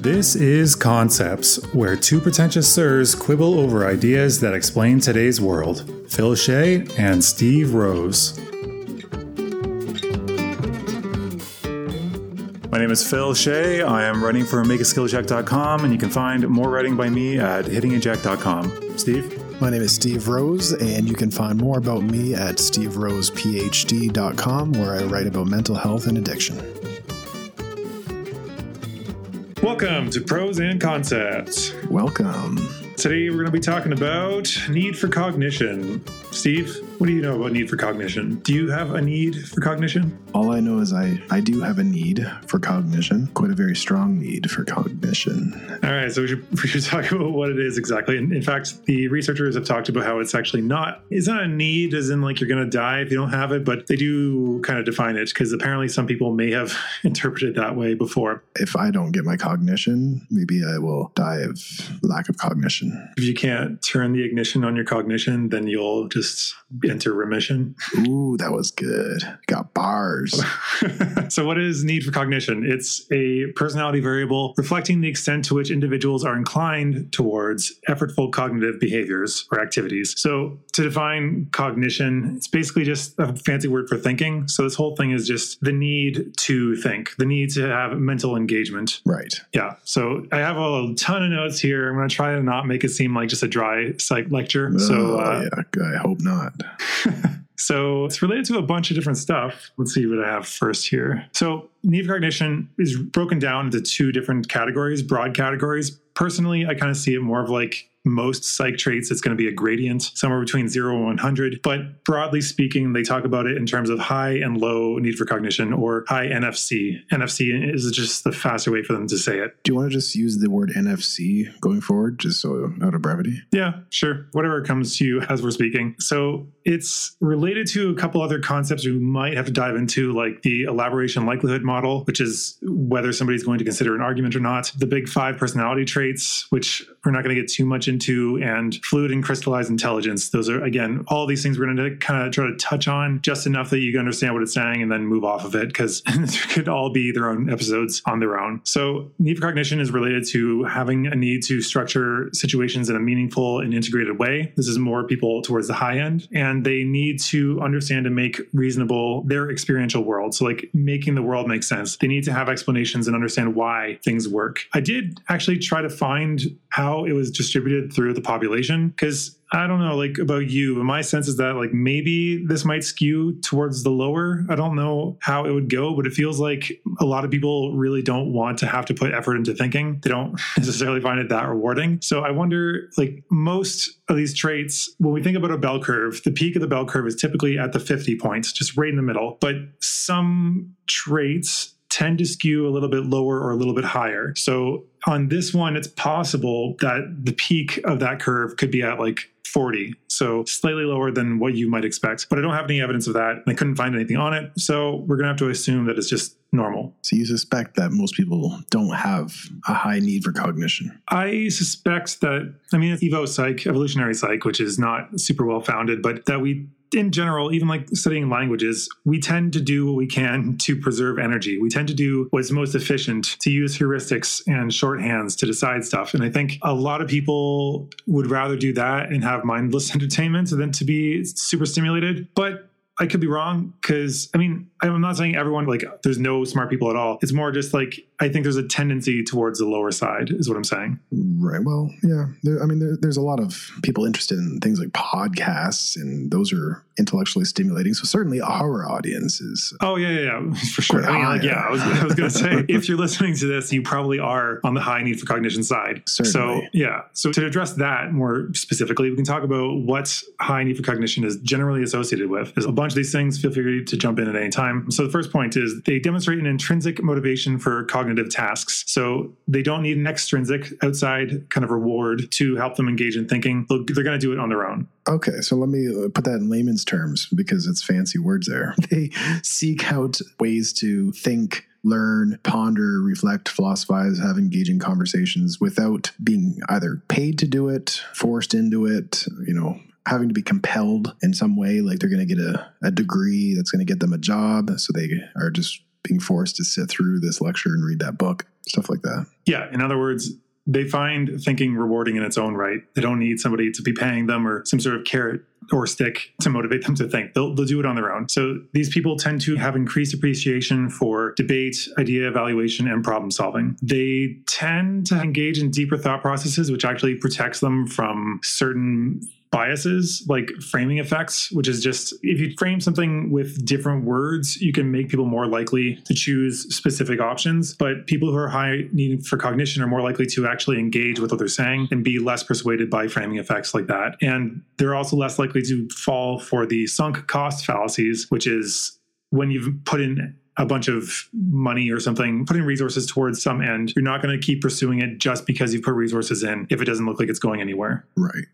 This is Concepts, where two pretentious sirs quibble over ideas that explain today's world. Phil Shea and Steve Rose. My name is Phil Shea. I am writing for MakeASkillCheck.com, and you can find more writing by me at HittingAjack.com. Steve? My name is Steve Rose, and you can find more about me at steverosephd.com, where I write about mental health and addiction. Welcome to Pros and Concepts. Welcome. Today we're going to be talking about need for cognition. Steve, what do you know about need for cognition? Do you have a need for cognition? All I know is I, I do have a need for cognition, quite a very strong need for cognition. All right, so we should, we should talk about what it is exactly. In, in fact, the researchers have talked about how it's actually not, it's not a need as in like you're going to die if you don't have it, but they do kind of define it because apparently some people may have interpreted that way before. If I don't get my cognition, maybe I will die of lack of cognition. If you can't turn the ignition on your cognition, then you'll just enter remission. Ooh, that was good. Got bars. so, what is need for cognition? It's a personality variable reflecting the extent to which individuals are inclined towards effortful cognitive behaviors or activities. So, to define cognition, it's basically just a fancy word for thinking. So, this whole thing is just the need to think, the need to have mental engagement. Right. Yeah. So, I have a ton of notes here. I'm going to try to not make it seem like just a dry psych lecture. Oh, so, uh, yeah, hope not. so it's related to a bunch of different stuff. Let's see what I have first here. So for cognition is broken down into two different categories, broad categories. Personally, I kind of see it more of like most psych traits, it's going to be a gradient somewhere between 0 and 100. But broadly speaking, they talk about it in terms of high and low need for cognition or high NFC. NFC is just the faster way for them to say it. Do you want to just use the word NFC going forward, just so out of brevity? Yeah, sure. Whatever comes to you as we're speaking. So it's related to a couple other concepts we might have to dive into, like the elaboration likelihood model, which is whether somebody's going to consider an argument or not, the big five personality traits, which we're not going to get too much into, and fluid and crystallized intelligence. Those are, again, all these things we're going to kind of try to touch on just enough that you understand what it's saying and then move off of it because it could all be their own episodes on their own. So, need for cognition is related to having a need to structure situations in a meaningful and integrated way. This is more people towards the high end, and they need to understand and make reasonable their experiential world. So, like making the world make sense. They need to have explanations and understand why things work. I did actually try to find how it was distributed through the population because I don't know, like about you, but my sense is that like maybe this might skew towards the lower. I don't know how it would go, but it feels like a lot of people really don't want to have to put effort into thinking. They don't necessarily find it that rewarding. So I wonder, like most of these traits, when we think about a bell curve, the peak of the bell curve is typically at the 50 points, just right in the middle. But some traits tend to skew a little bit lower or a little bit higher. So on this one, it's possible that the peak of that curve could be at like 40. So slightly lower than what you might expect. But I don't have any evidence of that. And I couldn't find anything on it. So we're going to have to assume that it's just normal. So you suspect that most people don't have a high need for cognition? I suspect that, I mean, it's Evo Psych, evolutionary psych, which is not super well founded, but that we in general, even like studying languages, we tend to do what we can to preserve energy. We tend to do what's most efficient to use heuristics and shorthands to decide stuff. And I think a lot of people would rather do that and have mindless entertainment than to be super stimulated. But I could be wrong because I mean, I'm not saying everyone like there's no smart people at all. It's more just like I think there's a tendency towards the lower side, is what I'm saying. Right. Well, yeah. There, I mean, there, there's a lot of people interested in things like podcasts, and those are intellectually stimulating. So certainly our audience is. Oh yeah, yeah, yeah for sure. I mean, like, yeah, I was, I was going to say if you're listening to this, you probably are on the high need for cognition side. Certainly. So yeah. So to address that more specifically, we can talk about what high need for cognition is generally associated with. There's a bunch of these things. Feel free to jump in at any time. So the first point is they demonstrate an intrinsic motivation for cognitive tasks. So they don't need an extrinsic outside kind of reward to help them engage in thinking. They're going to do it on their own. Okay, so let me uh, put that in layman's terms because it's fancy words there. They seek out ways to think learn, ponder, reflect, philosophize, have engaging conversations without being either paid to do it, forced into it, you know, having to be compelled in some way, like they're going to get a, a degree that's going to get them a job. So they are just being forced to sit through this lecture and read that book, stuff like that. Yeah. In other words, they find thinking rewarding in its own right. They don't need somebody to be paying them or some sort of carrot or stick to motivate them to think. They'll, they'll do it on their own. So these people tend to have increased appreciation for debate, idea evaluation, and problem solving. They tend to engage in deeper thought processes, which actually protects them from certain biases like framing effects, which is just if you frame something with different words, you can make people more likely to choose specific options. But people who are high need for cognition are more likely to actually engage with what they're saying and be less persuaded by framing effects like that. And they're also less likely to fall for the sunk cost fallacies, which is when you've put in a bunch of money or something, putting resources towards some end, you're not going to keep pursuing it just because you put resources in if it doesn't look like it's going anywhere. Right.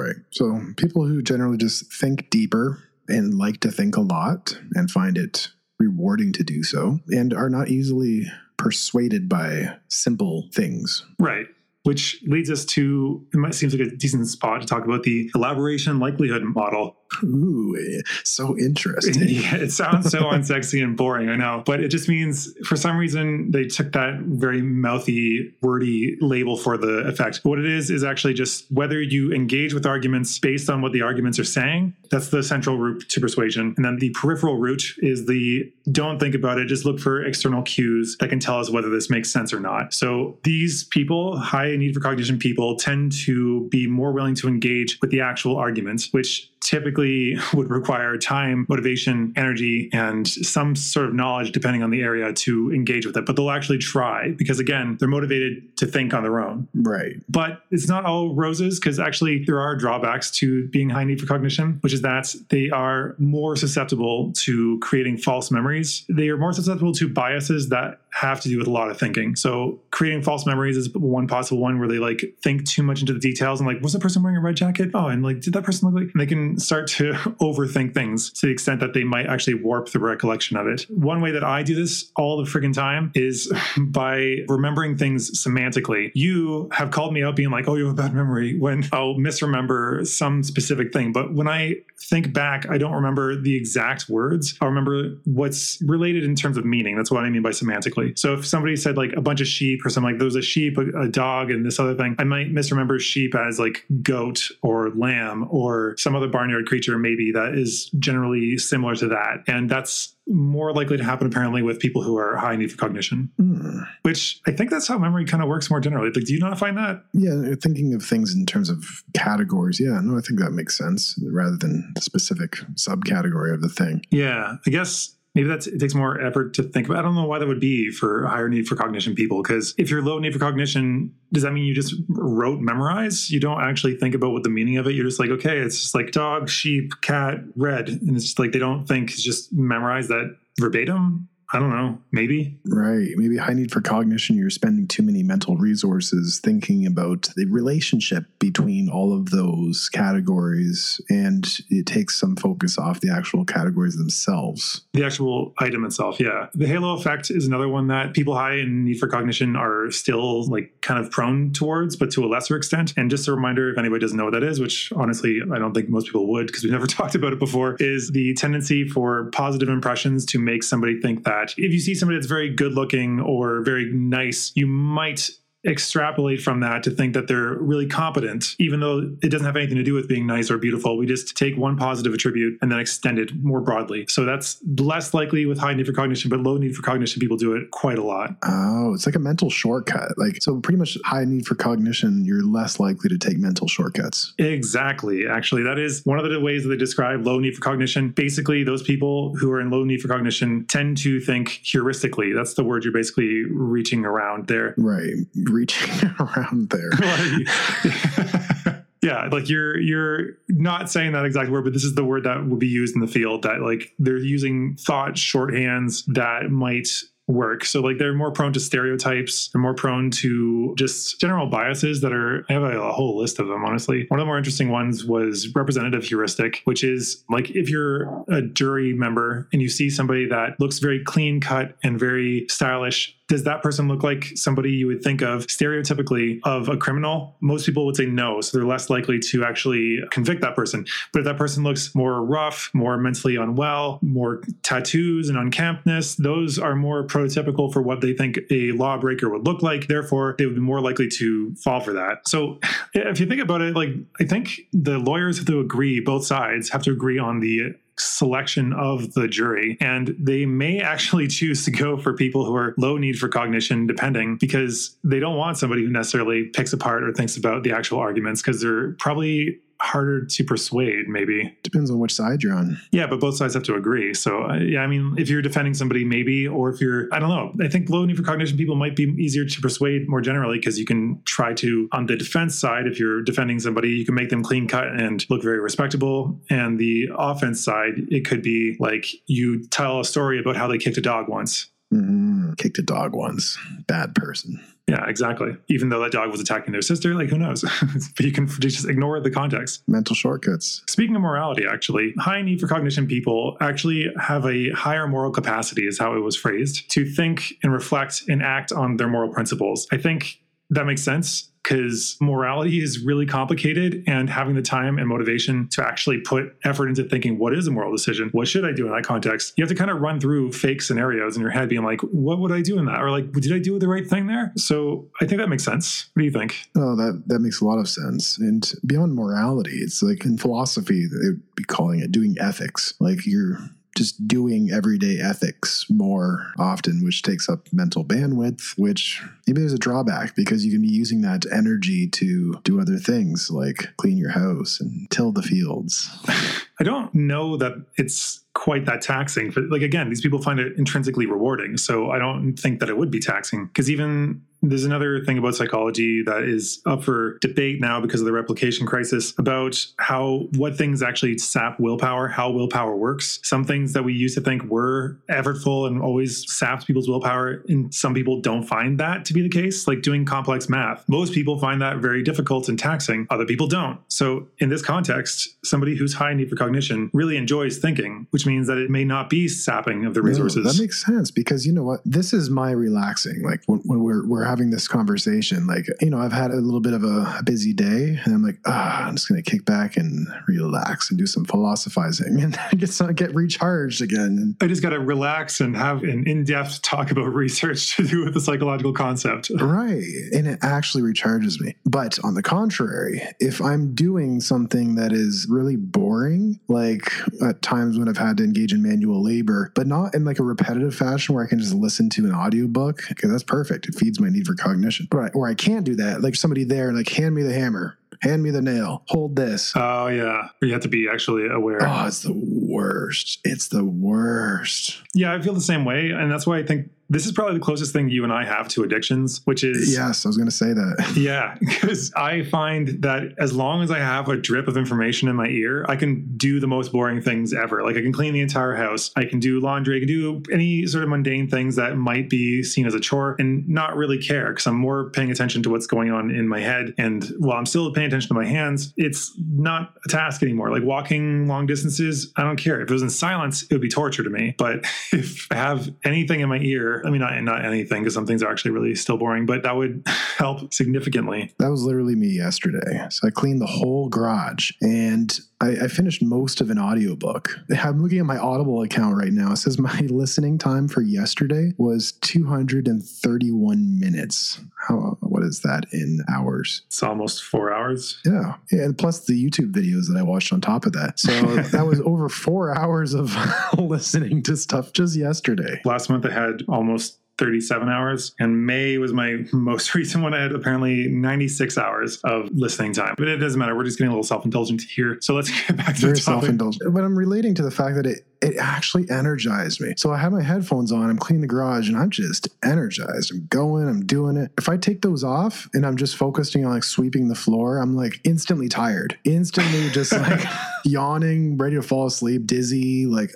Right. So people who generally just think deeper and like to think a lot and find it rewarding to do so and are not easily persuaded by simple things. Right which leads us to it might seems like a decent spot to talk about the elaboration likelihood model. Ooh, so interesting. yeah, it sounds so unsexy and boring, I know, but it just means for some reason they took that very mouthy, wordy label for the effect. What it is is actually just whether you engage with arguments based on what the arguments are saying. That's the central route to persuasion, and then the peripheral route is the don't think about it, just look for external cues that can tell us whether this makes sense or not. So these people, high need for cognition people tend to be more willing to engage with the actual arguments, which typically would require time, motivation, energy, and some sort of knowledge, depending on the area, to engage with it. But they'll actually try because, again, they're motivated to think on their own. Right. But it's not all roses because actually there are drawbacks to being high need for cognition, which is that they are more susceptible to creating false memories. They are more susceptible to biases that have to do with a lot of thinking. So creating false memories is one possible one where they like think too much into the details and like, was that person wearing a red jacket? Oh, and like, did that person look like? And they can start to overthink things to the extent that they might actually warp the recollection of it. One way that I do this all the friggin' time is by remembering things semantically. You have called me out being like, oh, you have a bad memory when I'll misremember some specific thing. But when I think back, I don't remember the exact words. I'll remember what's related in terms of meaning. That's what I mean by semantically. So if somebody said like a bunch of sheep or something like there was a sheep, a, a dog, and this other thing, I might misremember sheep as like goat or lamb or some other barnyard creature maybe that is generally similar to that. And that's more likely to happen apparently with people who are high need for cognition, mm. which I think that's how memory kind of works more generally. Like, do you not find that? Yeah, thinking of things in terms of categories. Yeah, no, I think that makes sense rather than the specific subcategory of the thing. Yeah, I guess maybe that's it takes more effort to think about. I don't know why that would be for higher need for cognition people. Because if you're low need for cognition, does that mean you just rote memorize? You don't actually think about what the meaning of it. You're just like, okay, it's just like dog, sheep, cat, red, and it's just like they don't think it's just memorize that verbatim. I don't know, maybe. Right. Maybe high need for cognition, you're spending too many mental resources thinking about the relationship between all of those categories, and it takes some focus off the actual categories themselves. The actual item itself, yeah. The halo effect is another one that people high in need for cognition are still like kind of prone towards, but to a lesser extent. And just a reminder, if anybody doesn't know what that is, which honestly, I don't think most people would because we've never talked about it before, is the tendency for positive impressions to make somebody think that that. If you see somebody that's very good looking or very nice, you might extrapolate from that to think that they're really competent, even though it doesn't have anything to do with being nice or beautiful. We just take one positive attribute and then extend it more broadly. So that's less likely with high need for cognition, but low need for cognition, people do it quite a lot. Oh, it's like a mental shortcut. Like, so pretty much high need for cognition, you're less likely to take mental shortcuts. Exactly. Actually, that is one of the ways that they describe low need for cognition. Basically, those people who are in low need for cognition tend to think heuristically. That's the word you're basically reaching around there. Right reaching around there. yeah, like you're you're not saying that exact word, but this is the word that would be used in the field that like they're using thought shorthands that might work. So like they're more prone to stereotypes, they're more prone to just general biases that are I have a, whole list of them honestly. One of the more interesting ones was representative heuristic, which is like if you're a jury member and you see somebody that looks very clean cut and very stylish does that person look like somebody you would think of stereotypically of a criminal? Most people would say no. So they're less likely to actually convict that person. But if that person looks more rough, more mentally unwell, more tattoos and unkemptness, those are more prototypical for what they think a lawbreaker would look like. Therefore, they would be more likely to fall for that. So if you think about it, like I think the lawyers have to agree, both sides have to agree on the selection of the jury. And they may actually choose to go for people who are low need for cognition, depending, because they don't want somebody who necessarily picks apart or thinks about the actual arguments, because they're probably harder to persuade maybe. Depends on which side you're on. Yeah but both sides have to agree. So uh, yeah i mean if you're defending somebody maybe or if you're i don't know. I think low need for cognition people might be easier to persuade more generally because you can try to on the defense side if you're defending somebody you can make them clean cut and look very respectable. And the offense side it could be like you tell a story about how they kicked a dog once. Mm-hmm. kicked a dog once. Bad person yeah, exactly. Even though that dog was attacking their sister, like who knows? but you can just ignore the context. Mental shortcuts. Speaking of morality, actually, high need for cognition people actually have a higher moral capacity, is how it was phrased, to think and reflect and act on their moral principles. I think that makes sense because morality is really complicated and having the time and motivation to actually put effort into thinking what is a moral decision? What should i do in that context? You have to kind of run through fake scenarios in your head being like what would i do in that? Or like did i do the right thing there? So i think that makes sense. What do you think? Oh that that makes a lot of sense. And beyond morality it's like in philosophy they would be calling it doing ethics. Like you're just doing everyday ethics more often, which takes up mental bandwidth, which maybe there's a drawback because you can be using that energy to do other things like clean your house and till the fields. I don't know that it's quite that taxing. But like again, these people find it intrinsically rewarding. So I don't think that it would be taxing. Because even there's another thing about psychology that is up for debate now because of the replication crisis about how what things actually sap willpower, how willpower works. Some things that we used to think were effortful and always sapped people's willpower, and some people don't find that to be the case, like doing complex math. Most people find that very difficult and taxing, other people don't. So in this context, somebody who's high need for cognition really enjoys thinking, which means that it may not be sapping of the resources. No, that makes sense because you know what? This is my relaxing. Like when, when we're, we're having this conversation, like, you know, I've had a little bit of a busy day and I'm like, ah, I'm just going to kick back and relax and do some philosophizing and get some, get recharged again. I just got to relax and have an in-depth talk about research to do with the psychological concept. right. And it actually recharges me. But on the contrary, if I'm doing something that is really boring, like at times when I've had to engage in manual labor, but not in like a repetitive fashion where I can just listen to an audiobook, okay, that's perfect. It feeds my need for cognition. But or I can't do that. Like somebody there like hand me the hammer, hand me the nail, hold this. Oh yeah, you have to be actually aware. Oh, it's the worst. It's the worst. Yeah, I feel the same way, and that's why I think this is probably the closest thing you and I have to addictions, which is yes, I was going to say that. Yeah, because I find that as long as I have a drip of information in my ear, I can do the most boring things ever. Like I can clean the entire house, I can do laundry, I can do any sort of mundane things that might be seen as a chore, and not really care because I'm more paying attention to what's going on in my head. And while I'm still paying attention to my hands, it's not a task anymore. Like walking long distances, I don't care. If it was in silence, it would be torture to me. But if I have anything in my ear I mean, not, not anything because some things are actually really still boring, but that would help significantly. That was literally me yesterday. So I cleaned the whole garage and I, I, finished most of an audiobook. I'm looking at my Audible account right now. It says my listening time for yesterday was 231 minutes. How what is that in hours? It's almost four hours. Yeah. yeah and plus the YouTube videos that I watched on top of that. So that was over four hours of listening to stuff just yesterday. Last month I had almost 37 hours. And May was my most recent one. I had apparently 96 hours of listening time. But it doesn't matter. We're just getting a little self indulgent here. So let's get back to Very the topic. self-indulgent. But I'm relating to the fact that it it actually energized me. So I have my headphones on, I'm cleaning the garage, and I'm just energized. I'm going, I'm doing it. If I take those off and I'm just focusing on like sweeping the floor, I'm like instantly tired, instantly just like yawning, ready to fall asleep, dizzy, like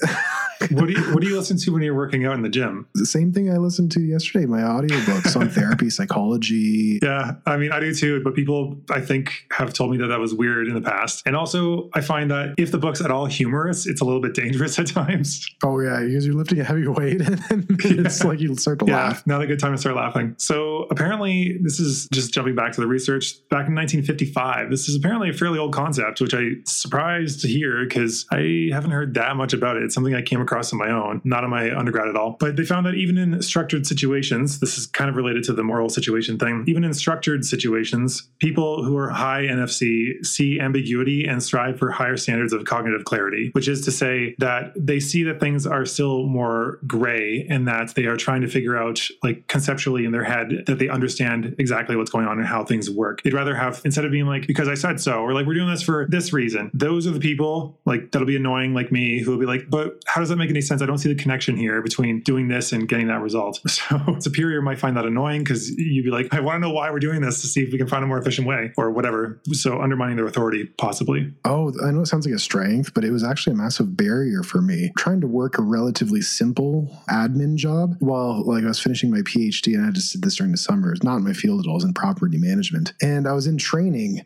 what do you what do you listen to when you're working out in the gym? The same thing I listened to yesterday, my audiobooks on therapy, psychology. Yeah, I mean, I do too, but people I think have told me that that was weird in the past. And also, I find that if the book's at all humorous, it's a little bit dangerous at times. Oh yeah, because you're lifting a heavy weight and it's Yeah. like you start to Yeah, laugh. not a good time to start laughing. So apparently, this is just jumping back to the research. Back in 1955, this is apparently a fairly old concept, which I surprised to hear because I haven't heard that much about it. It's something I came across on my own, not on my undergrad at all. But they found that even in structured situations, this is kind of related to the moral situation thing. Even in structured situations, people who are high NFC see ambiguity and strive for higher standards of cognitive clarity, which is to say that they see that things are still more gray and that they are trying to figure out, like conceptually in their head, that they understand exactly what's going on and how things work. They'd rather have, instead of being like, because I said so, or like, we're doing this for this reason, those are the people like that'll be annoying like me who will be like, but how does that make any sense? I don't see the connection here between doing this and getting that result. So superior might find that annoying because you'd be like, I want to know why we're doing this to see if we can find a more efficient way or whatever. So undermining their authority, possibly. Oh, I know it sounds like a strength, but it was actually a massive barrier for me. Trying to work a relatively simple admin job while like I was finishing my PhD and I just did this during the summer. It's not in my field at all, was in property management. And I was in training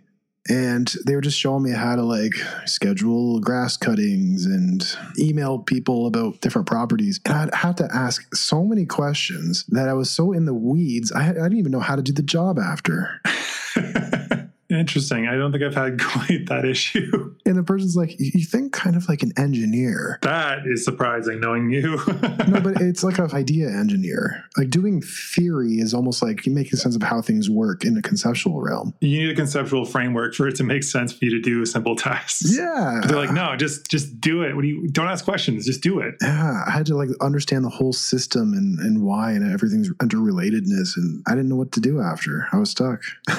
and they were just showing me how to like schedule grass cuttings and email people about different properties. And I had to ask so many questions that I was so in the weeds. I, I didn't even know how to do the job after. Interesting. I don't think I've had quite that issue. And the person's like, "You think kind of like an engineer. That is surprising knowing you. no, but it's like an idea engineer. Like doing theory is almost like you making sense of how things work in a conceptual realm. you need a conceptual framework for it to make sense for you to do simple tasks. Yeah. But they're like, no, just just do it. What do you don't ask questions, just do it. Yeah, I had to like understand the whole system and, and why and everything's interrelatedness. And I didn't know what to do after. I was stuck.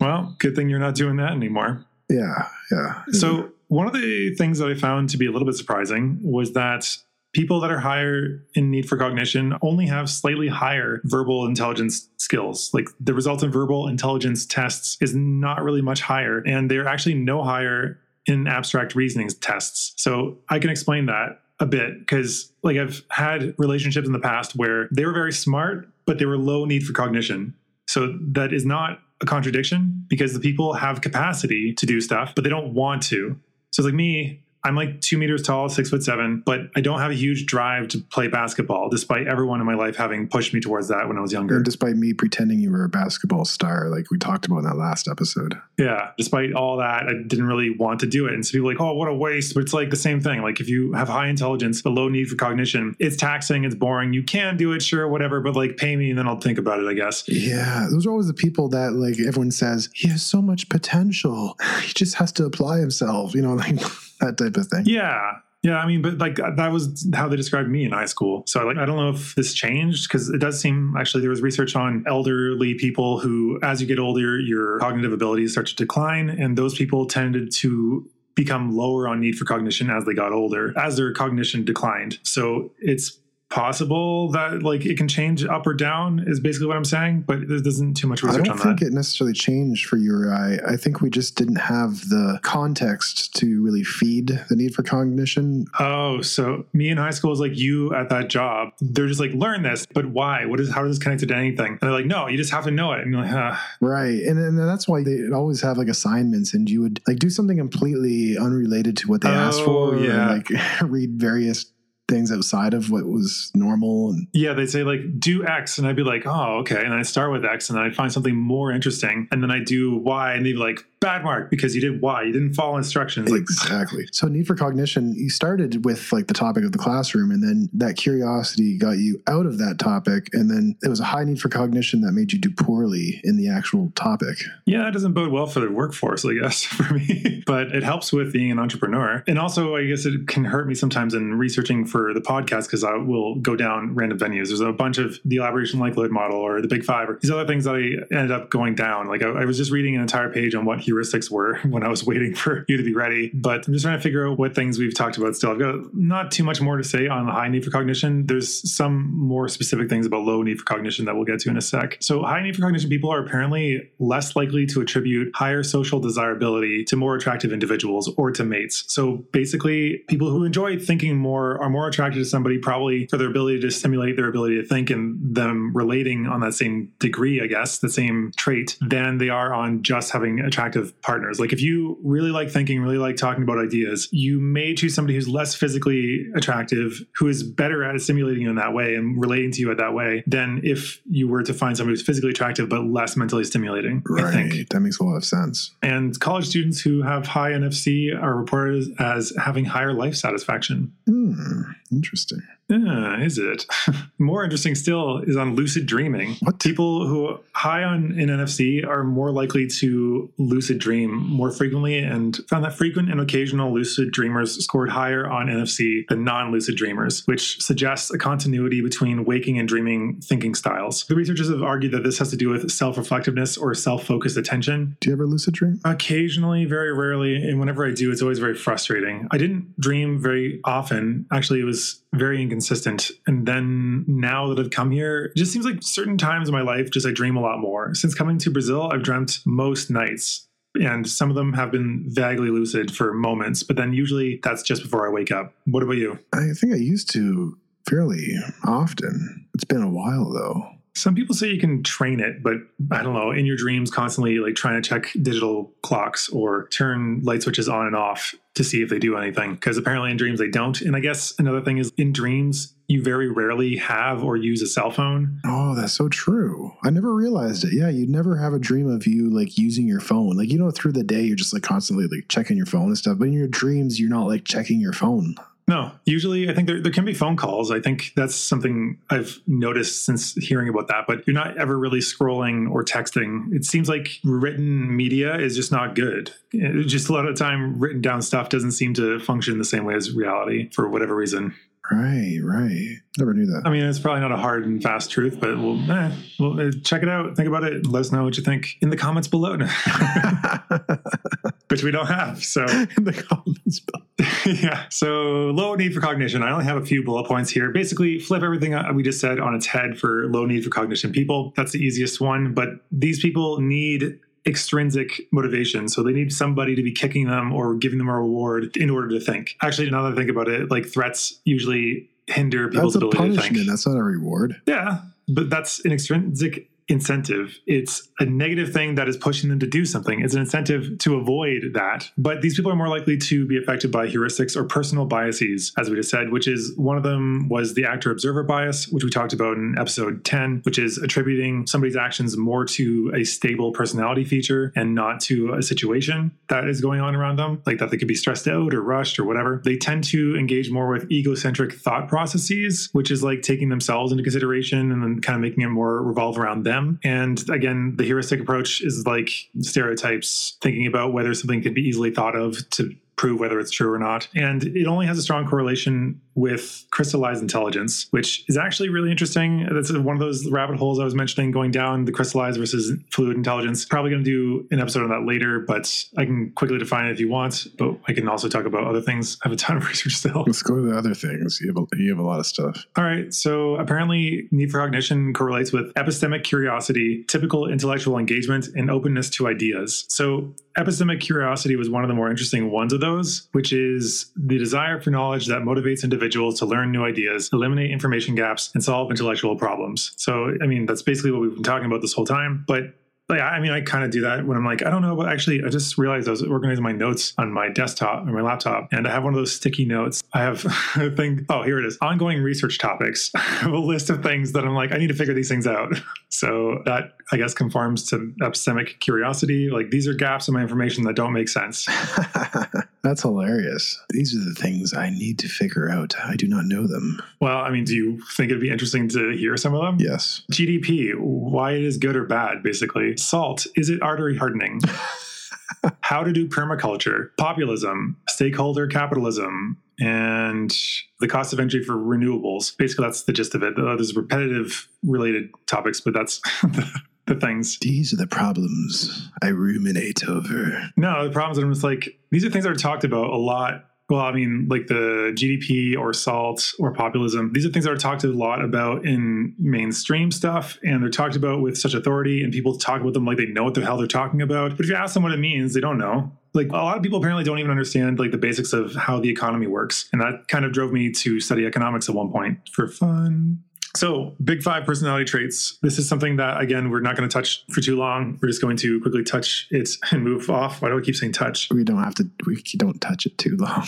Well, good thing you're not doing that anymore. Yeah, yeah. So, one of the things that I found to be a little bit surprising was that people that are higher in need for cognition only have slightly higher verbal intelligence skills. Like the result in verbal intelligence tests is not really much higher, and they're actually no higher in abstract reasoning tests. So, I can explain that a bit because like I've had relationships in the past where they were very smart, but they were low need for cognition. So that is not a contradiction because the people have capacity to do stuff, but they don't want to. So it's like me, I'm like two meters tall, six foot seven, but I don't have a huge drive to play basketball, despite everyone in my life having pushed me towards that when I was younger. And despite me pretending you were a basketball star, like we talked about in that last episode. Yeah. Despite all that, I didn't really want to do it. And so people are like, oh, what a waste. But it's like the same thing. Like if you have high intelligence, but low need for cognition, it's taxing, it's boring. You can do it, sure, whatever, but like pay me and then I'll think about it, I guess. Yeah, those are always the people that like everyone says he has so much potential. He just has to apply himself, you know, like that type of thing. Yeah. Yeah, I mean, but like uh, that was how they described me in high school. So I like I don't know if this changed because it does seem actually there was research on elderly people who as you get older your cognitive abilities start to decline and those people tended to become lower on need for cognition as they got older as their cognition declined. So it's possible that like it can change up or down is basically what I'm saying, but there isn't too much research on that. I don't think it necessarily changed for you or I. I think we just didn't have the context to really feed the need for cognition. Oh, so me in high school is like you at that job. They're just like, learn this, but why? What is how does this connected to anything? And they're like, no, you just have to know it. And you're like, ah. Right. And, and that's why they always have like assignments and you would like do something completely unrelated to what they asked Oh, for. yeah. And, like read various things outside of what was normal. And yeah, they'd say like do X, and I'd be like, oh, okay. And I start with X, and I find something more interesting, and then I do Y, and they'd be like, bad mark because you did Y, you didn't follow instructions. Like, exactly. So need for cognition, you started with like the topic of the classroom and then that curiosity got you out of that topic. And then it was a high need for cognition that made you do poorly in the actual topic. yeah, that doesn't bode well for the workforce, I guess, for me. but it helps with being an entrepreneur, and also I guess it can hurt me sometimes in researching for the podcast because I will go down random venues. There's a bunch of the elaboration likelihood model or the Big Five or these other things that I ended up going down. Like I, I was just reading an entire page on what heuristics were when I was waiting for you to be ready. But I'm just trying to figure out what things we've talked about still. I've got not too much more to say on the high need for cognition. There's some more specific things about low need for cognition that we'll get to in a sec. So, high need for cognition people are apparently less likely to attribute higher social desirability to more attractive individuals or to mates. So, basically, people who enjoy thinking more are more attracted to somebody probably for their ability to stimulate their ability to think and them relating on that same degree, I guess, the same trait, than they are on just having attractive partners. Like, if you really like thinking, really like talking about ideas, you may choose somebody who's less physically attractive, who is better at stimulating you in that way and relating to you at that way than if you were to find somebody who's physically attractive but less mentally stimulating. I Right. think. That makes a lot of sense. And college students who have high NFC are reported as having higher life satisfaction. Hmm. Hmm. Interesting. Yeah, is it? more interesting still is on lucid dreaming. What? People who high on in NFC are more likely to lucid dream more frequently and found that frequent and occasional lucid dreamers scored higher on NFC than non-lucid dreamers, which suggests a continuity between waking and dreaming thinking styles. The researchers have argued that this has to do with self-reflectiveness or self-focused attention, Do you ever lucid dream? Occasionally, very rarely, and whenever I do, it's always very frustrating. I didn't dream very often. Actually, it was very inconsistent. And then now that I've come here, it just seems like certain times in my life, just I dream a lot more. Since coming to Brazil, I've dreamt most nights. And some of them have been vaguely lucid for moments, but then usually that's just before I wake up. What about you? I think I used to fairly often. It's been a while though. Some people say you can train it, but I don't know. In your dreams, constantly like trying to check digital clocks or turn light switches on and off to see if they do anything. Because apparently in dreams they don't. And I guess another thing is in dreams, you very rarely have or use a cell phone. Oh, that's so true. I never realized it. Yeah, you'd never have a dream of you like using your phone. Like you know, through the day you're just like constantly like checking your phone and stuff. But in your dreams, you're not like checking your phone. No, usually I think there, there can be phone calls. I think that's something I've noticed since hearing about that, but you're not ever really scrolling or texting. It seems like written media is just not good. It- just a lot of time, written down stuff doesn't seem to function the same way as reality for whatever reason. Right, right. Never knew that. I mean, it's probably not a hard and fast truth, but we'll, eh, well, uh, check it out. Think about it. Let us know what you think in the comments below, which we don't have. So in the comments. yeah. So low need for cognition. I only have a few bullet points here. Basically, flip everything we just said on its head for low need for cognition people. That's the easiest one. But these people need extrinsic motivation. So they need somebody to be kicking them or giving them a reward in order to think. Actually, now that I think about it, like threats usually hinder people's That's a ability to punishment. think. That's not a reward. Yeah, but that's an extrinsic incentive. It's a negative thing that is pushing them to do something. It's an incentive to avoid that. But these people are more likely to be affected by heuristics or personal biases, as we just said, which is one of them was the actor observer bias, which we talked about in episode 10, which is attributing somebody's actions more to a stable personality feature and not to a situation that is going on around them, like that they could be stressed out or rushed or whatever. They tend to engage more with egocentric thought processes, which is like taking themselves into consideration and then kind of making it more revolve around them. And again, the heuristic approach is like stereotypes, thinking about whether something could be easily thought of to prove whether it's true or not. And it only has a strong correlation with crystallized intelligence, which is actually really interesting. That's one of those rabbit holes I was mentioning going down the crystallized versus fluid intelligence. Probably going to do an episode on that later, but I can quickly define it if you want. But I can also talk about other things. I have a ton of research still. Let's go to the other things. You have a, you have a lot of stuff. All right. So apparently, need for cognition correlates with epistemic curiosity, typical intellectual engagement, and openness to ideas. So epistemic curiosity was one of the more interesting ones of those, which is the desire for knowledge that motivates individuals to learn new ideas, eliminate information gaps, and solve intellectual problems. So, I mean, that's basically what we've been talking about this whole time. But like, I mean, I kind of do that when I'm like, I don't know, but actually, I just realized I was organizing my notes on my desktop or my laptop, and I have one of those sticky notes. I have a thing. Oh, here it is. Ongoing research topics. I have a list of things that I'm like, I need to figure these things out. So that I guess conforms to epistemic curiosity. Like these are gaps in my information that don't make sense. That's hilarious. These are the things I need to figure out. I do not know them. Well, I mean, do you think it'd be interesting to hear some of them? Yes. GDP, why it is good or bad, basically. Salt, is it artery hardening? How to do permaculture, populism, stakeholder capitalism, and the cost of entry for renewables. Basically, that's the gist of it. Uh, there's repetitive related topics, but that's the things. These are the problems I ruminate over. No, the problems are just like these are things that are talked about a lot. Well, I mean, like the GDP or SALT or populism. These are things that are talked a lot about in mainstream stuff, and they're talked about with such authority, and people talk about them like they know what the hell they're talking about. But if you ask them what it means, they don't know. Like a lot of people apparently don't even understand like the basics of how the economy works, and that kind of drove me to study economics at one point for fun. So, big five personality traits. This is something that, again, we're not going to touch for too long. We're just going to quickly touch it and move off. Why do I keep saying touch? We don't have to, we don't touch it too long.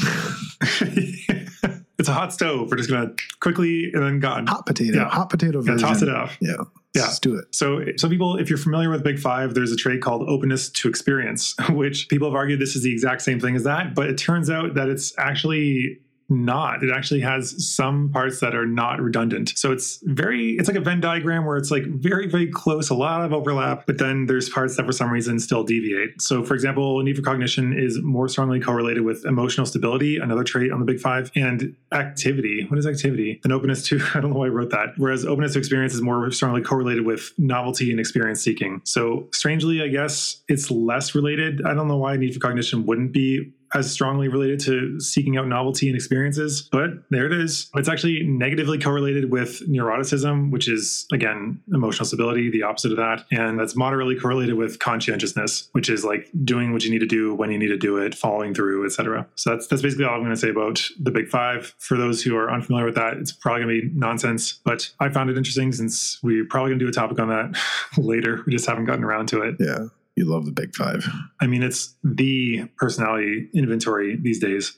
it's a hot stove. We're just going to quickly and then gone. Hot potato, Yeah. hot potato Yeah, version. toss it off. Yeah. Yeah. Let's do it. So, some people, if you're familiar with Big Five, there's a trait called openness to experience, which people have argued this is the exact same thing as that. But it turns out that it's actually not. It actually has some parts that are not redundant. So it's very, it's like a Venn diagram where it's like very, very close, a lot of overlap, but then there's parts that for some reason still deviate. So, for example, need for cognition is more strongly correlated with emotional stability, another trait on the Big Five, and activity. What is activity? And openness to, I don't know why I wrote that. Whereas openness to experience is more strongly correlated with novelty and experience seeking. So, strangely, I guess it's less related. I don't know why need for cognition wouldn't be as strongly related to seeking out novelty and experiences, but there it is. It's actually negatively correlated with neuroticism, which is again emotional stability, the opposite of that, and that's moderately correlated with conscientiousness, which is like doing what you need to do when you need to do it, following through, etc. So that's that's basically all I'm going to say about the Big Five. For those who are unfamiliar with that, it's probably going to be nonsense, but I found it interesting since we're probably going to do a topic on that later. We just haven't gotten around to it. Yeah. You love the big five. I mean, it's the personality inventory these days.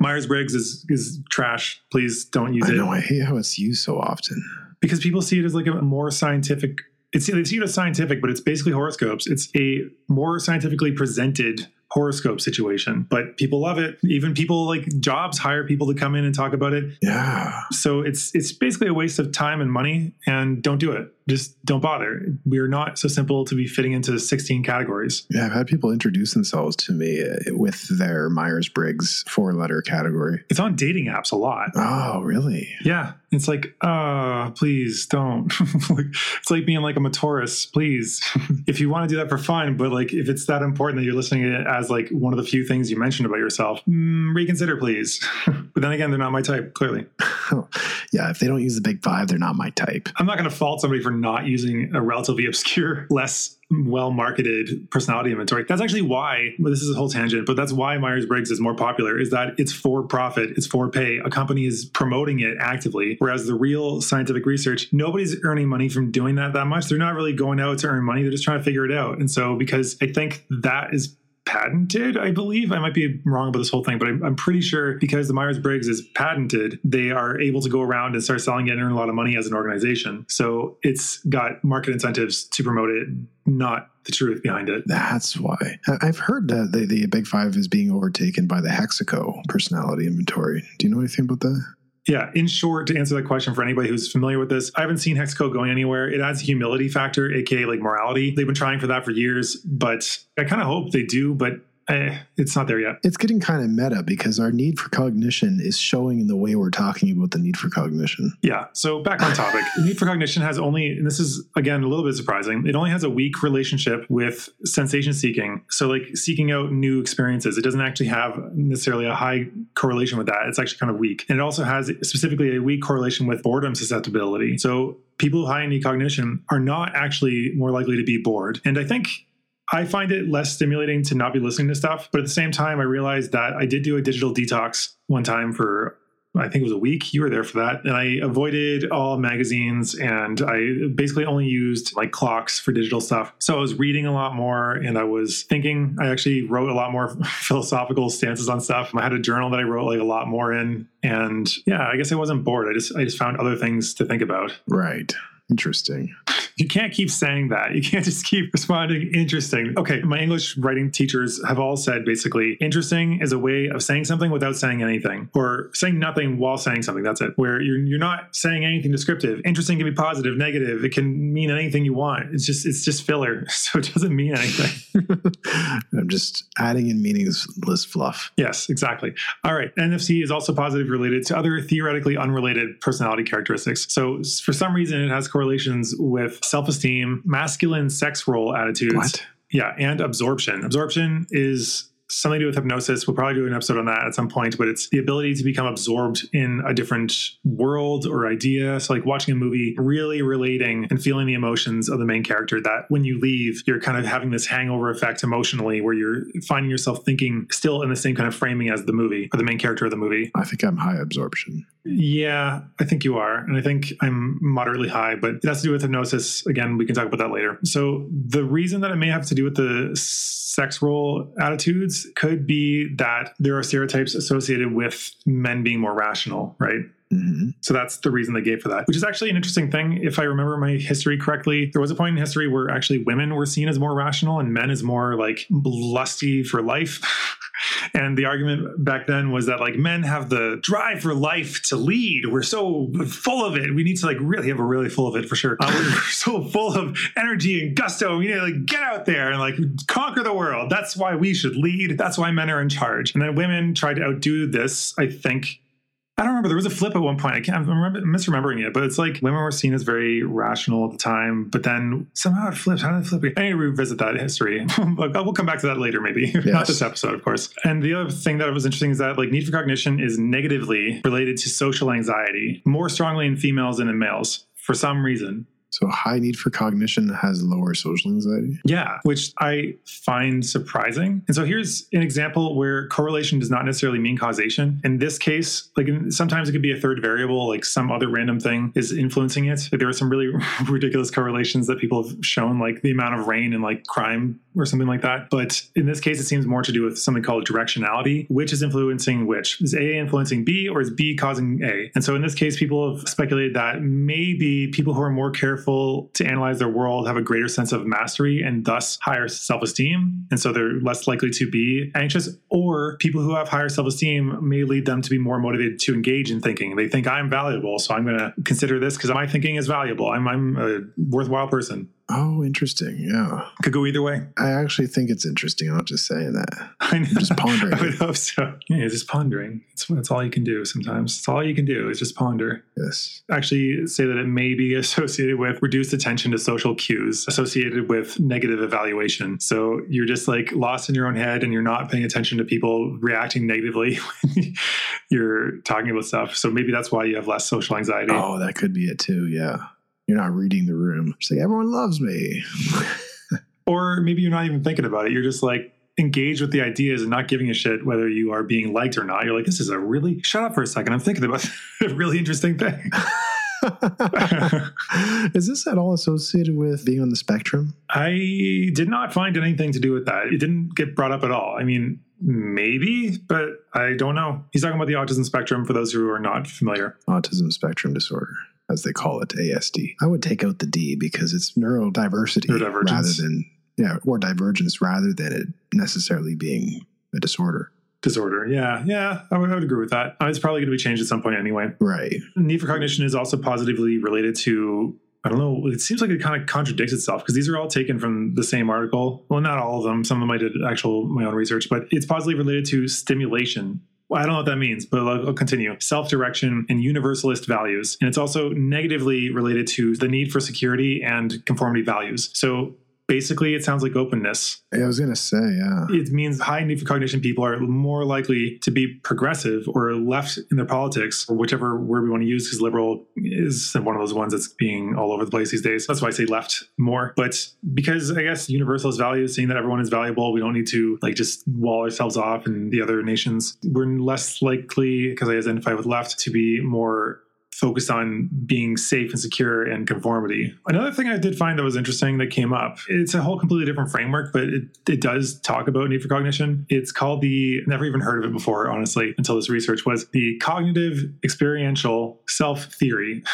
Myers Briggs is is trash. Please don't use I it know. I hate how it's used so often. because people see it as like a more scientific. It's they see it as scientific, but it's basically horoscopes. It's a more scientifically presented horoscope situation. But people love it. Even people like jobs hire people to come in and talk about it. Yeah. So it's it's basically a waste of time and money. And don't do it. Just don't bother. We're not so simple to be fitting into 16 categories. Yeah. I've had people introduce themselves to me uh, with their Myers Briggs four letter category. It's on dating apps a lot. Oh, really? Yeah. It's like, uh, please don't. It's like being like I'm a Taurus. Please. if you want to do that for fun, but like if it's that important that you're listening to it as like one of the few things you mentioned about yourself, mm, reconsider, please. but then again, they're not my type, clearly. yeah. If they don't use the big five, they're not my type. I'm not going to fault somebody for not using a relatively obscure, less well marketed personality inventory. That's actually why, well, this is a whole tangent, but that's why Myers Briggs is more popular, is that it's for profit, it's for pay. A company is promoting it actively. Whereas the real scientific research, nobody's earning money from doing that that much. They're not really going out to earn money, they're just trying to figure it out. And so, because I think that is patented, I believe. I might be wrong about this whole thing, but I'm, I'm pretty sure because the Myers Briggs is patented, they are able to go around and start selling it and earn a lot of money as an organization. So it's got market incentives to promote it, not the truth behind it. That's why. I've heard that the, the big five is being overtaken by the Hexaco personality inventory. Do you know anything about that? Yeah, in short, to answer that question for anybody who's familiar with this, I haven't seen Hexaco going anywhere. It adds a humility factor, aka like morality. They've been trying for that for years, but I kind of hope they do, but eh, it's not there yet. It's getting kind of meta because our need for cognition is showing in the way we're talking about the need for cognition. Yeah. So back on topic, need for cognition has only, and this is again a little bit surprising, it only has a weak relationship with sensation seeking. So like seeking out new experiences, it doesn't actually have necessarily a high correlation with that. It's actually kind of weak. And it also has specifically a weak correlation with boredom susceptibility. So people high in need cognition are not actually more likely to be bored. And I think I find it less stimulating to not be listening to stuff. But at the same time, I realized that I did do a digital detox one time for I think it was a week. You were there for that. And I avoided all magazines and I basically only used like clocks for digital stuff. So I was reading a lot more and I was thinking. I actually wrote a lot more philosophical stances on stuff. I had a journal that I wrote like a lot more in. And yeah, I guess I wasn't bored. I just I just found other things to think about. Right. Interesting. You can't keep saying that. You can't just keep responding interesting. Okay, my English writing teachers have all said basically interesting is a way of saying something without saying anything or saying nothing while saying something. That's it. Where you're you're not saying anything descriptive. Interesting can be positive, negative. It can mean anything you want. It's just it's just filler. So it doesn't mean anything. I'm just adding in meaningless fluff. Yes, exactly. All right. NFC is also positive related to other theoretically unrelated personality characteristics. So, for some reason, it has correlations with self esteem, masculine sex role attitudes. What? Yeah, and absorption. Absorption is something to do with hypnosis. We'll probably do an episode on that at some point, but it's the ability to become absorbed in a different world or idea. So, like watching a movie, really relating and feeling the emotions of the main character, that when you leave, you're kind of having this hangover effect emotionally where you're finding yourself thinking still in the same kind of framing as the movie or the main character of the movie. I think I'm high absorption. Yeah, I think you are. And I think I'm moderately high, but it has to do with hypnosis. Again, we can talk about that later. So, the reason that it may have to do with the sex role attitudes could be that there are stereotypes associated with men being more rational, right? hmm So that's the reason they gave for that, which is actually an interesting thing. If I remember my history correctly, there was a point in history where actually women were seen as more rational and men as more like lusty for life. and the argument back then was that like men have the drive for life to lead. We're so full of it. We need to like really have a really full of it for sure. Uh, we're so full of energy and gusto. We need to like get out there and like conquer the world. That's why we should lead. That's why men are in charge. And then women tried to outdo this, I think, I don't remember. There was a flip at one point. I can't. I'm remember, misremembering it, but it's like women were seen as very rational at the time, but then somehow it flipped. How did it flip? I need to revisit that history. we'll come back to that later, maybe. Not this episode, of course. And the other thing that was interesting is that like need for cognition is negatively related to social anxiety more strongly in females than in males for some reason. So high need for cognition has lower social anxiety. Yeah, which I find surprising. And so here's an example where correlation does not necessarily mean causation. In this case, like sometimes it could be a third variable, like some other random thing is influencing it. Like there are some really ridiculous correlations that people have shown, like the amount of rain and like crime or something like that. But in this case, it seems more to do with something called directionality. Which is influencing which? Is A influencing B or is B causing A? And so in this case, people have speculated that maybe people who are more careful to analyze their world have a greater sense of mastery and thus higher self esteem. And so they're less likely to be anxious. Or people who have higher self esteem may lead them to be more motivated to engage in thinking. They think I'm valuable, so I'm going to consider this because my thinking is valuable. I'm, I'm a worthwhile person. Oh, interesting. Yeah. Could go either way. I actually think it's interesting. I'm not just saying that. I know. just pondering. I would hope so. Yeah, just pondering. It's, that's all you can do sometimes. It's all you can do is just ponder. Yes. Actually, say that it may be associated with reduced attention to social cues, associated with negative evaluation. So you're just like lost in your own head and you're not paying attention to people reacting negatively when you're talking about stuff. So maybe that's why you have less social anxiety. Oh, that could be it too. Yeah. You're not reading the room. It's like everyone loves me. Or maybe you're not even thinking about it. You're just like, engaged with the ideas and not giving a shit whether you are being liked or not. You're like, this is a really shut up for a second. I'm thinking about a really interesting thing. Is this at all associated with being on the spectrum? I did not find anything to do with that. It didn't get brought up at all. I mean, maybe, but I don't know. He's talking about the autism spectrum for those who are not familiar. Autism spectrum disorder, as they call it, ASD. I would take out the D because it's neurodiversity rather than, yeah, or divergence rather than it necessarily being a disorder. Disorder. Yeah, yeah, I would, I would agree with that. Uh, It's probably going to be changed at some point anyway. Right. Need for cognition is also positively related to. I don't know. It seems like it kind of contradicts itself because these are all taken from the same article. Well, not all of them. Some of them I did actual my own research, but it's positively related to stimulation. I don't know what that means, but I'll, I'll continue. Self direction and universalist values. And it's also negatively related to the need for security and conformity values. So basically, it sounds like openness. I was going to say, yeah. It means high need for cognition people are more likely to be progressive or left in their politics, or whichever word we want to use, because liberal is one of those ones that's being all over the place these days. That's why I say left more. But because I guess universalist values, saying that everyone is valuable, we don't need to like just wall ourselves off and the other nations. We're less likely, because I identify with left, to be more focused on being safe and secure and conformity. Another thing I did find that was interesting that came up, it's a whole completely different framework, but it, it does talk about need for cognition. It's called the, never even heard of it before, honestly, until this research was the cognitive experiential self theory.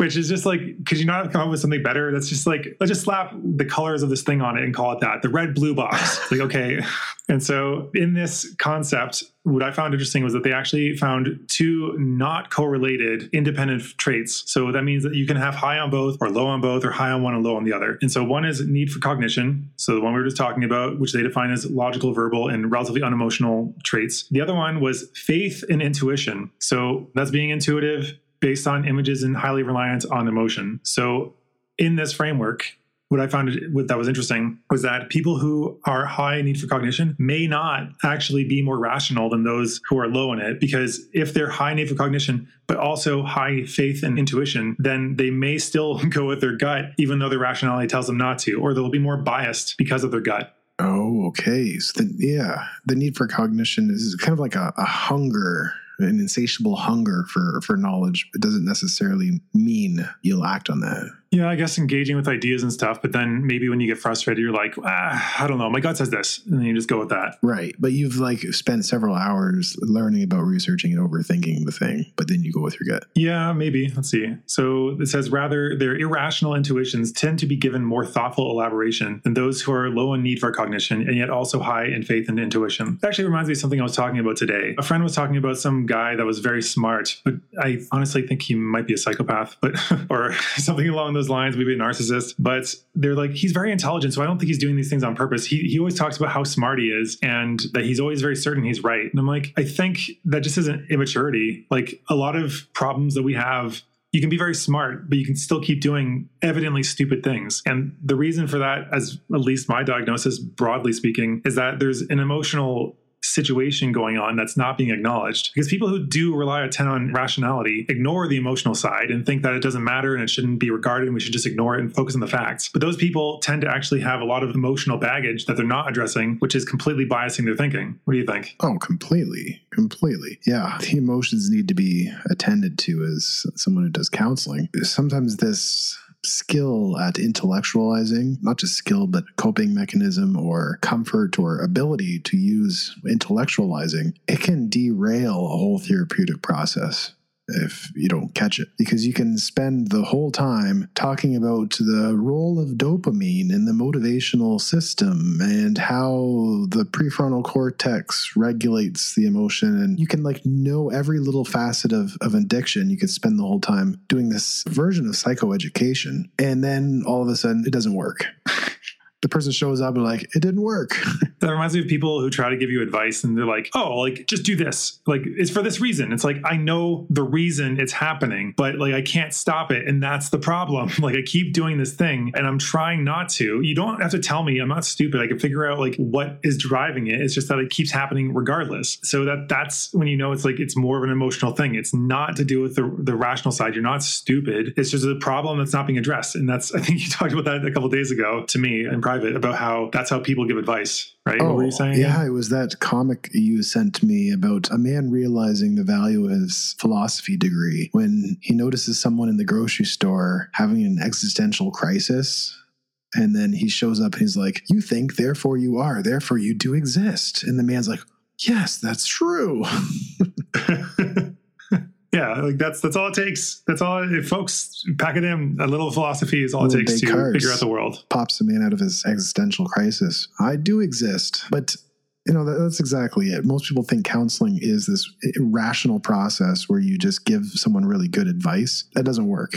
Which is just like, could you not have come up with something better? That's just like, let's just slap the colors of this thing on it and call it that. The red blue box. like, okay. And so in this concept, what I found interesting was that they actually found two not correlated independent traits. So that means that you can have high on both or low on both or high on one and low on the other. And so one is need for cognition. So the one we were just talking about, which they define as logical, verbal, and relatively unemotional traits. The other one was faith and intuition. So that's being intuitive based on images and highly reliant on emotion. So in this framework, what I found what that was interesting was that people who are high in need for cognition may not actually be more rational than those who are low in it. Because if they're high in need for cognition, but also high faith and intuition, then they may still go with their gut, even though their rationality tells them not to, or they'll be more biased because of their gut. Oh, okay. So the, yeah, the need for cognition is kind of like a, a hunger an insatiable hunger for for knowledge. Doesn't necessarily mean you'll act on that yeah, I guess engaging with ideas and stuff, but then maybe when you get frustrated, you're like, ah, I don't know, my gut says this, and then you just go with that. Right, but you've like spent several hours learning about researching and overthinking the thing, but then you go with your gut. Yeah, maybe. Let's see. So it says rather their irrational intuitions tend to be given more thoughtful elaboration than those who are low in need for cognition and yet also high in faith and intuition. It actually reminds me of something I was talking about today. A friend was talking about some guy that was very smart, but I honestly think he might be a psychopath, but or something along those those lines, maybe a narcissist, but they're like, he's very intelligent. So I don't think he's doing these things on purpose. He, he always talks about how smart he is and that he's always very certain he's right. And I'm like, I think that just isn't immaturity. Like a lot of problems that we have you can be very smart, but you can still keep doing evidently stupid things. And the reason for that, as at least my diagnosis, broadly speaking, is that there's an emotional situation going on that's not being acknowledged. Because people who do rely a ton on rationality ignore the emotional side and think that it doesn't matter and it shouldn't be regarded and we should just ignore it and focus on the facts. But those people tend to actually have a lot of emotional baggage that they're not addressing, which is completely biasing their thinking. What do you think? Oh, completely. Completely. Yeah. The emotions need to be attended to as someone who does counseling. Sometimes this skill at intellectualizing, not just skill, but coping mechanism or comfort or ability to use intellectualizing, it can derail a whole therapeutic process if you don't catch it. Because you can spend the whole time talking about the role of dopamine in the motivational system and how the prefrontal cortex regulates the emotion. And you can like know every little facet of, of addiction. You could spend the whole time doing this version of psychoeducation and then all of a sudden it doesn't work the person shows up and like it didn't work. That reminds me of people who try to give you advice and they're like oh like just do this. Like it's for this reason. It's like i know the reason it's happening but like i can't stop it and that's the problem. Like i keep doing this thing and i'm trying not to. You don't have to tell me. I'm not stupid. I can figure out like what is driving it. It's just that it keeps happening regardless. So that that's when you know it's like it's more of an emotional thing. It's not to do with the, the rational side. You're not stupid. It's just a problem that's not being addressed and that's i think you talked about that a couple days ago to me and private about how that's how people give advice, right? Oh, what were you oh, saying? Yeah, it was that comic you sent me about a man realizing the value of his philosophy degree when he notices someone in the grocery store having an existential crisis. And then he shows up and he's like, You think, therefore you are, therefore you do exist. And the man's like, Yes, that's true. Yeah, like that's that's all it takes. That's all. If folks pack it in, a little philosophy is all it takes to figure out the world. Pops a man out of his existential crisis. I do exist, but you know, that's exactly it. Most people think counseling is this irrational process where you just give someone really good advice. That doesn't work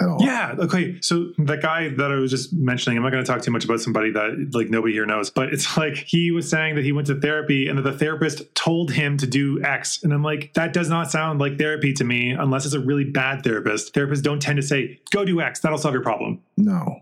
at all. Yeah. Okay. So that guy that I was just mentioning, I'm not going to talk too much about somebody that like nobody here knows, but it's like he was saying that he went to therapy and that the therapist told him to do X. And I'm like, that does not sound like therapy to me unless it's a really bad therapist. Therapists don't tend to say, go do X. That'll solve your problem. No.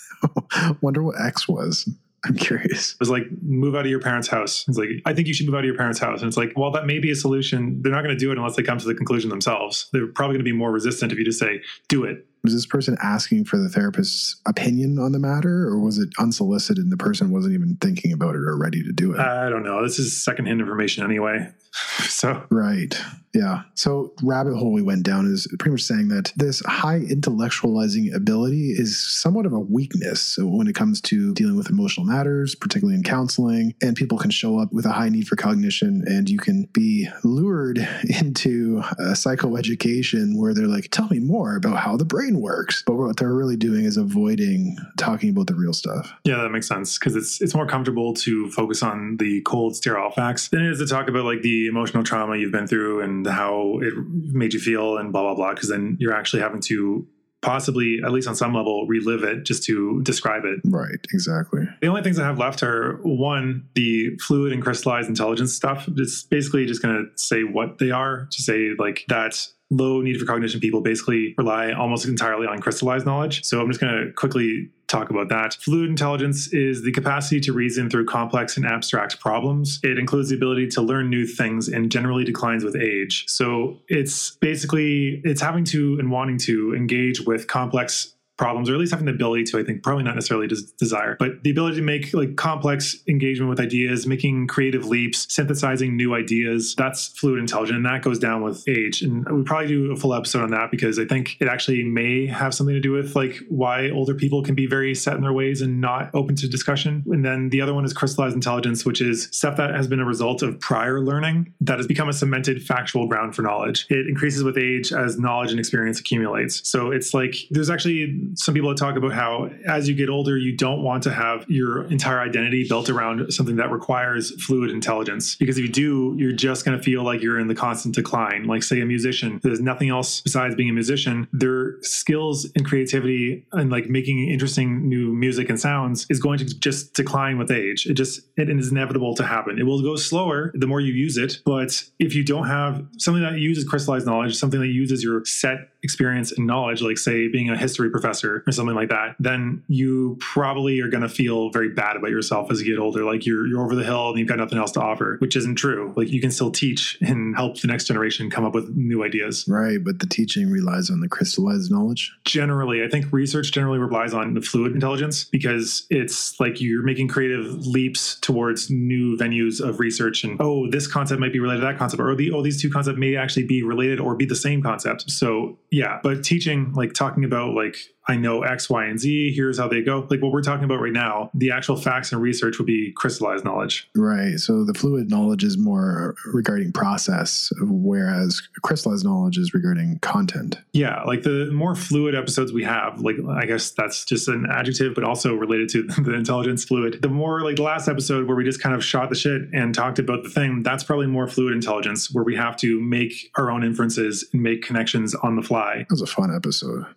Wonder what X was. I'm curious. It was like, move out of your parents' house. It's like, I think you should move out of your parents' house. And it's like, well, that may be a solution. They're not going to do it unless they come to the conclusion themselves. They're probably going to be more resistant if you just say, do it was this person asking for the therapist's opinion on the matter or was it unsolicited and the person wasn't even thinking about it or ready to do it? I don't know. This is secondhand information anyway. So right. Yeah. So rabbit hole we went down is pretty much saying that this high intellectualizing ability is somewhat of a weakness when it comes to dealing with emotional matters particularly in counseling and people can show up with a high need for cognition and you can be lured into a psychoeducation where they're like tell me more about how the brain brain works. But what they're really doing is avoiding talking about the real stuff. Yeah, that makes sense because it's it's more comfortable to focus on the cold, sterile facts than it is to talk about like the emotional trauma you've been through and how it made you feel and blah blah blah. Because then you're actually having to possibly, at least on some level, relive it just to describe it. Right, exactly. The only things I have left are one, the fluid and crystallized intelligence stuff. It's basically just going to say what they are, to say like that low need for cognition people basically rely almost entirely on crystallized knowledge. So I'm just going to quickly talk about that. Fluid intelligence is the capacity to reason through complex and abstract problems. It includes the ability to learn new things and generally declines with age. So it's basically it's having to and wanting to engage with complex problems or at least having the ability to i think probably not necessarily des- desire but the ability to make like complex engagement with ideas making creative leaps synthesizing new ideas that's fluid intelligence and that goes down with age. And we probably do a full episode on that because i think it actually may have something to do with like why older people can be very set in their ways and not open to discussion. And then the other one is crystallized intelligence which is stuff that has been a result of prior learning that has become a cemented factual ground for knowledge. It increases with age as knowledge and experience accumulates. So it's like there's actually some people talk about how as you get older, you don't want to have your entire identity built around something that requires fluid intelligence. Because if you do, you're just going to feel like you're in the constant decline. Like, say, a musician, there's nothing else besides being a musician. Their skills and creativity and like making interesting new music and sounds is going to just decline with age. It just, it is inevitable to happen. It will go slower the more you use it. But if you don't have something that uses crystallized knowledge, something that uses your set experience and knowledge, like, say, being a history professor, or something like that, then you probably are going to feel very bad about yourself as you get older. Like you're you're over the hill and you've got nothing else to offer, which isn't true. Like you can still teach and help the next generation come up with new ideas. Right, but the teaching relies on the crystallized knowledge. Generally, I think research generally relies on the fluid intelligence because it's like you're making creative leaps towards new venues of research and oh, this concept might be related to that concept or the oh, these two concepts may actually be related or be the same concept. So, yeah, but teaching like talking about like I know X, Y, and Z. Here's how they go. Like what we're talking about right now, the actual facts and research would be crystallized knowledge. Right. So the fluid knowledge is more regarding process, whereas crystallized knowledge is regarding content. Yeah. Like the more fluid episodes we have, like I guess that's just an adjective, but also related to the intelligence fluid. The more like the last episode where we just kind of shot the shit and talked about the thing, that's probably more fluid intelligence where we have to make our own inferences and make connections on the fly. That was a fun episode.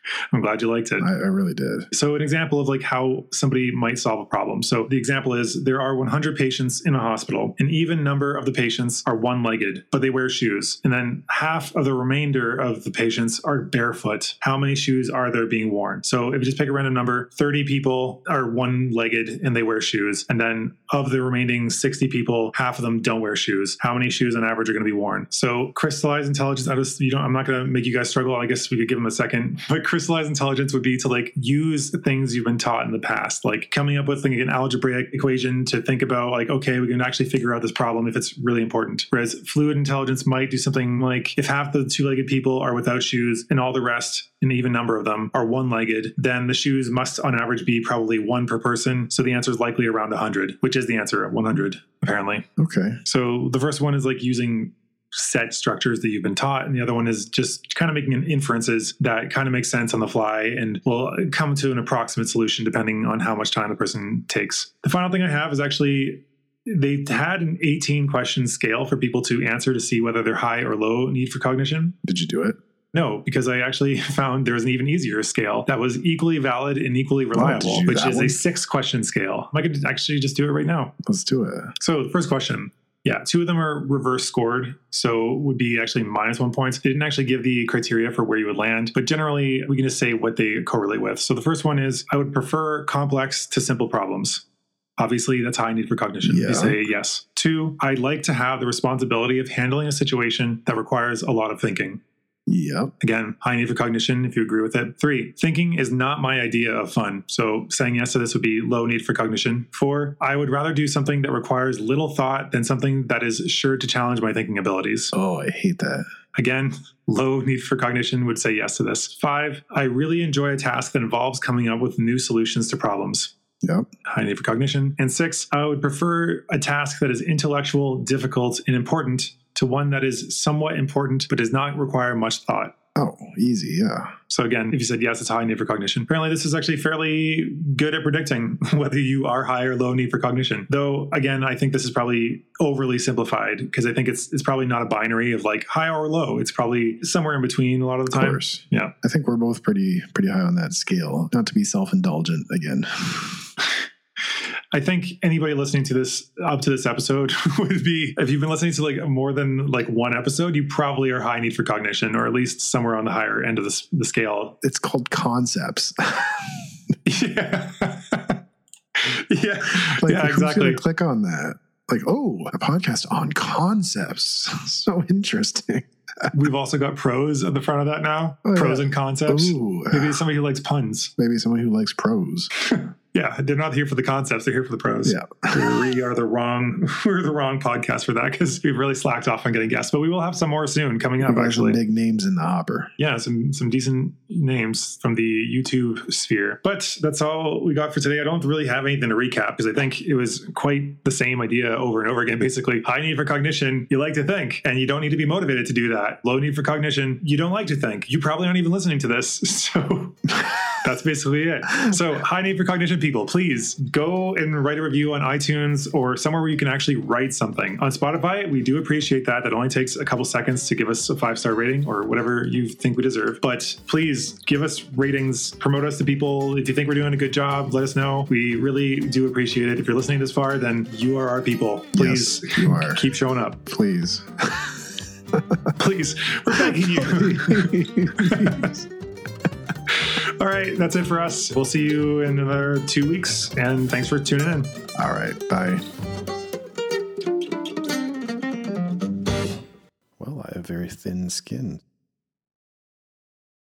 I'm glad you liked it. I, I, really did. So, an example of like how somebody might solve a problem. So, the example is there are 100 patients in a hospital. An even number of the patients are one legged, but they wear shoes. And then half of the remainder of the patients are barefoot. How many shoes are there being worn? So, if you just pick a random number, 30 people are one legged and they wear shoes. And then of the remaining 60 people, half of them don't wear shoes. How many shoes on average are going to be worn? So, crystallized intelligence, I just, you don't, I'm not going to make you guys struggle. I guess we could give them a second. But crystallized intelligence would be to like use things you've been taught in the past, like coming up with like an algebraic equation to think about like, okay, we can actually figure out this problem if it's really important. Whereas fluid intelligence might do something like if half the two-legged people are without shoes and all the rest, an even number of them, are one-legged, then the shoes must on average be probably one per person. So the answer is likely around 100, which is the answer 100 apparently. Okay. So the first one is like using set structures that you've been taught and the other one is just kind of making inferences that kind of make sense on the fly and will come to an approximate solution depending on how much time the person takes the final thing i have is actually they had an 18 question scale for people to answer to see whether they're high or low need for cognition did you do it no, because I actually found there was an even easier scale that was equally valid and equally reliable, oh, which is one? a six question scale. I could actually just do it right now. Let's do it. So, first question yeah, two of them are reverse scored, so would be actually minus one points. They didn't actually give the criteria for where you would land, but generally we can just say what they correlate with. So the first one is I would prefer complex to simple problems. Obviously, that's high need for cognition. Yeah. You say yes. Two, I'd like to have the responsibility of handling a situation that requires a lot of thinking. Yep. Again, high need for cognition, if you agree with it. Three, thinking is not my idea of fun. So saying yes to this would be low need for cognition. Four, I would rather do something that requires little thought than something that is sure to challenge my thinking abilities. Oh, I hate that. Again, low need for cognition would say yes to this. Five, I really enjoy a task that involves coming up with new solutions to problems. Yep. High need for cognition. And six, I would prefer a task that is intellectual, difficult, and important to one that is somewhat important but does not require much thought. Oh, easy, yeah. So again, if you said yes, it's high need for cognition. Apparently, this is actually fairly good at predicting whether you are high or low need for cognition. Though, again, I think this is probably overly simplified because I think it's it's probably not a binary of like high or low. It's probably somewhere in between a lot of the time. Of course. Yeah. I think we're both pretty pretty high on that scale. Not to be self indulgent again. I think anybody listening to this up to this episode would be if you've been listening to like more than like one episode, you probably are high need for cognition, or at least somewhere on the higher end of the, the scale. It's called concepts. yeah. yeah. Like, yeah, exactly. click on that? Like, oh, a podcast on concepts. so interesting. We've also got pros at the front of that now. Oh, pros yeah. and concepts. Ooh, Maybe somebody who likes puns. maybe someone who likes prose. Yeah, they're not here for the concepts; they're here for the pros. Yeah. we are the wrong we're the wrong podcast for that because we've really slacked off on getting guests. But we will have some more soon coming up. Actually, big names in the hopper. yeah, some some decent names from the YouTube sphere. But that's all we got for today. I don't really have anything to recap because I think it was quite the same idea over and over again. Basically, high need for cognition, you like to think, and you don't need to be motivated to do that. Low need for cognition, you don't like to think. You probably aren't even listening to this. So that's basically it. So, high need for cognition people, please go and write a review on iTunes or somewhere where you can actually write something. On Spotify, we do appreciate that. That only takes a couple seconds to give us a five star rating or whatever you think we deserve. But please give us ratings, promote us to people. If you think we're doing a good job, let us know. We really do appreciate it. If you're listening this far, then you are our people. Please Yes, you are. keep showing up. Please. Please, we're begging you. All right, that's it for us. We'll see you in another two weeks, and thanks for tuning in. All right. Bye. Well, I have very thin skin.